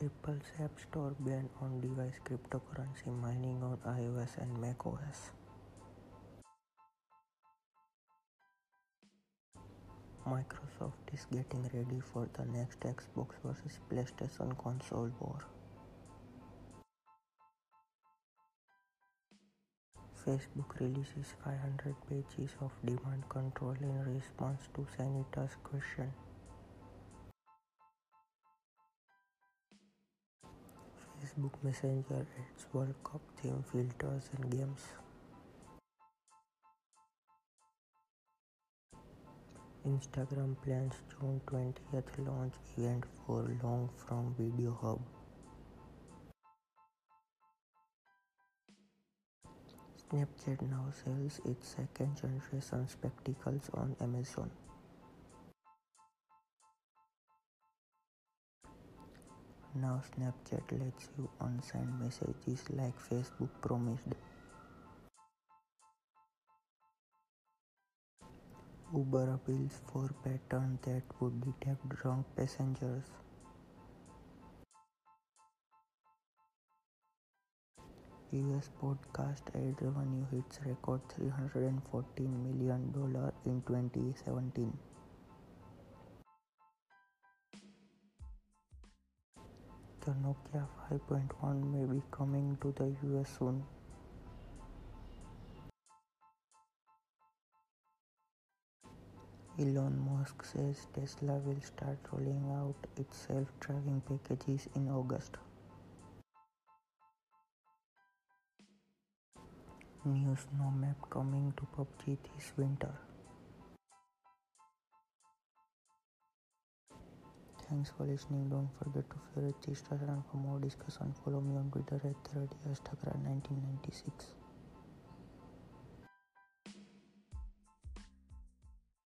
Apple's App Store banned on-device cryptocurrency mining on iOS and macOS. Microsoft is getting ready for the next Xbox vs PlayStation console war. Facebook releases 500 pages of demand control in response to Senator's question. Facebook Messenger adds World Cup theme filters and games. Instagram plans June 20th launch event for long form video hub. Snapchat now sells its second generation spectacles on Amazon. Now Snapchat lets you unsend messages like Facebook promised. Uber appeals for pattern that would detect drunk passengers. US podcast ad revenue hits record $314 million in 2017. The Nokia 5.1 may be coming to the US soon. Elon Musk says Tesla will start rolling out its self-driving packages in August. New snow map coming to PUBG this winter. Thanks for listening. Don't forget to favorite this and for more discussion follow me on Twitter at the 1996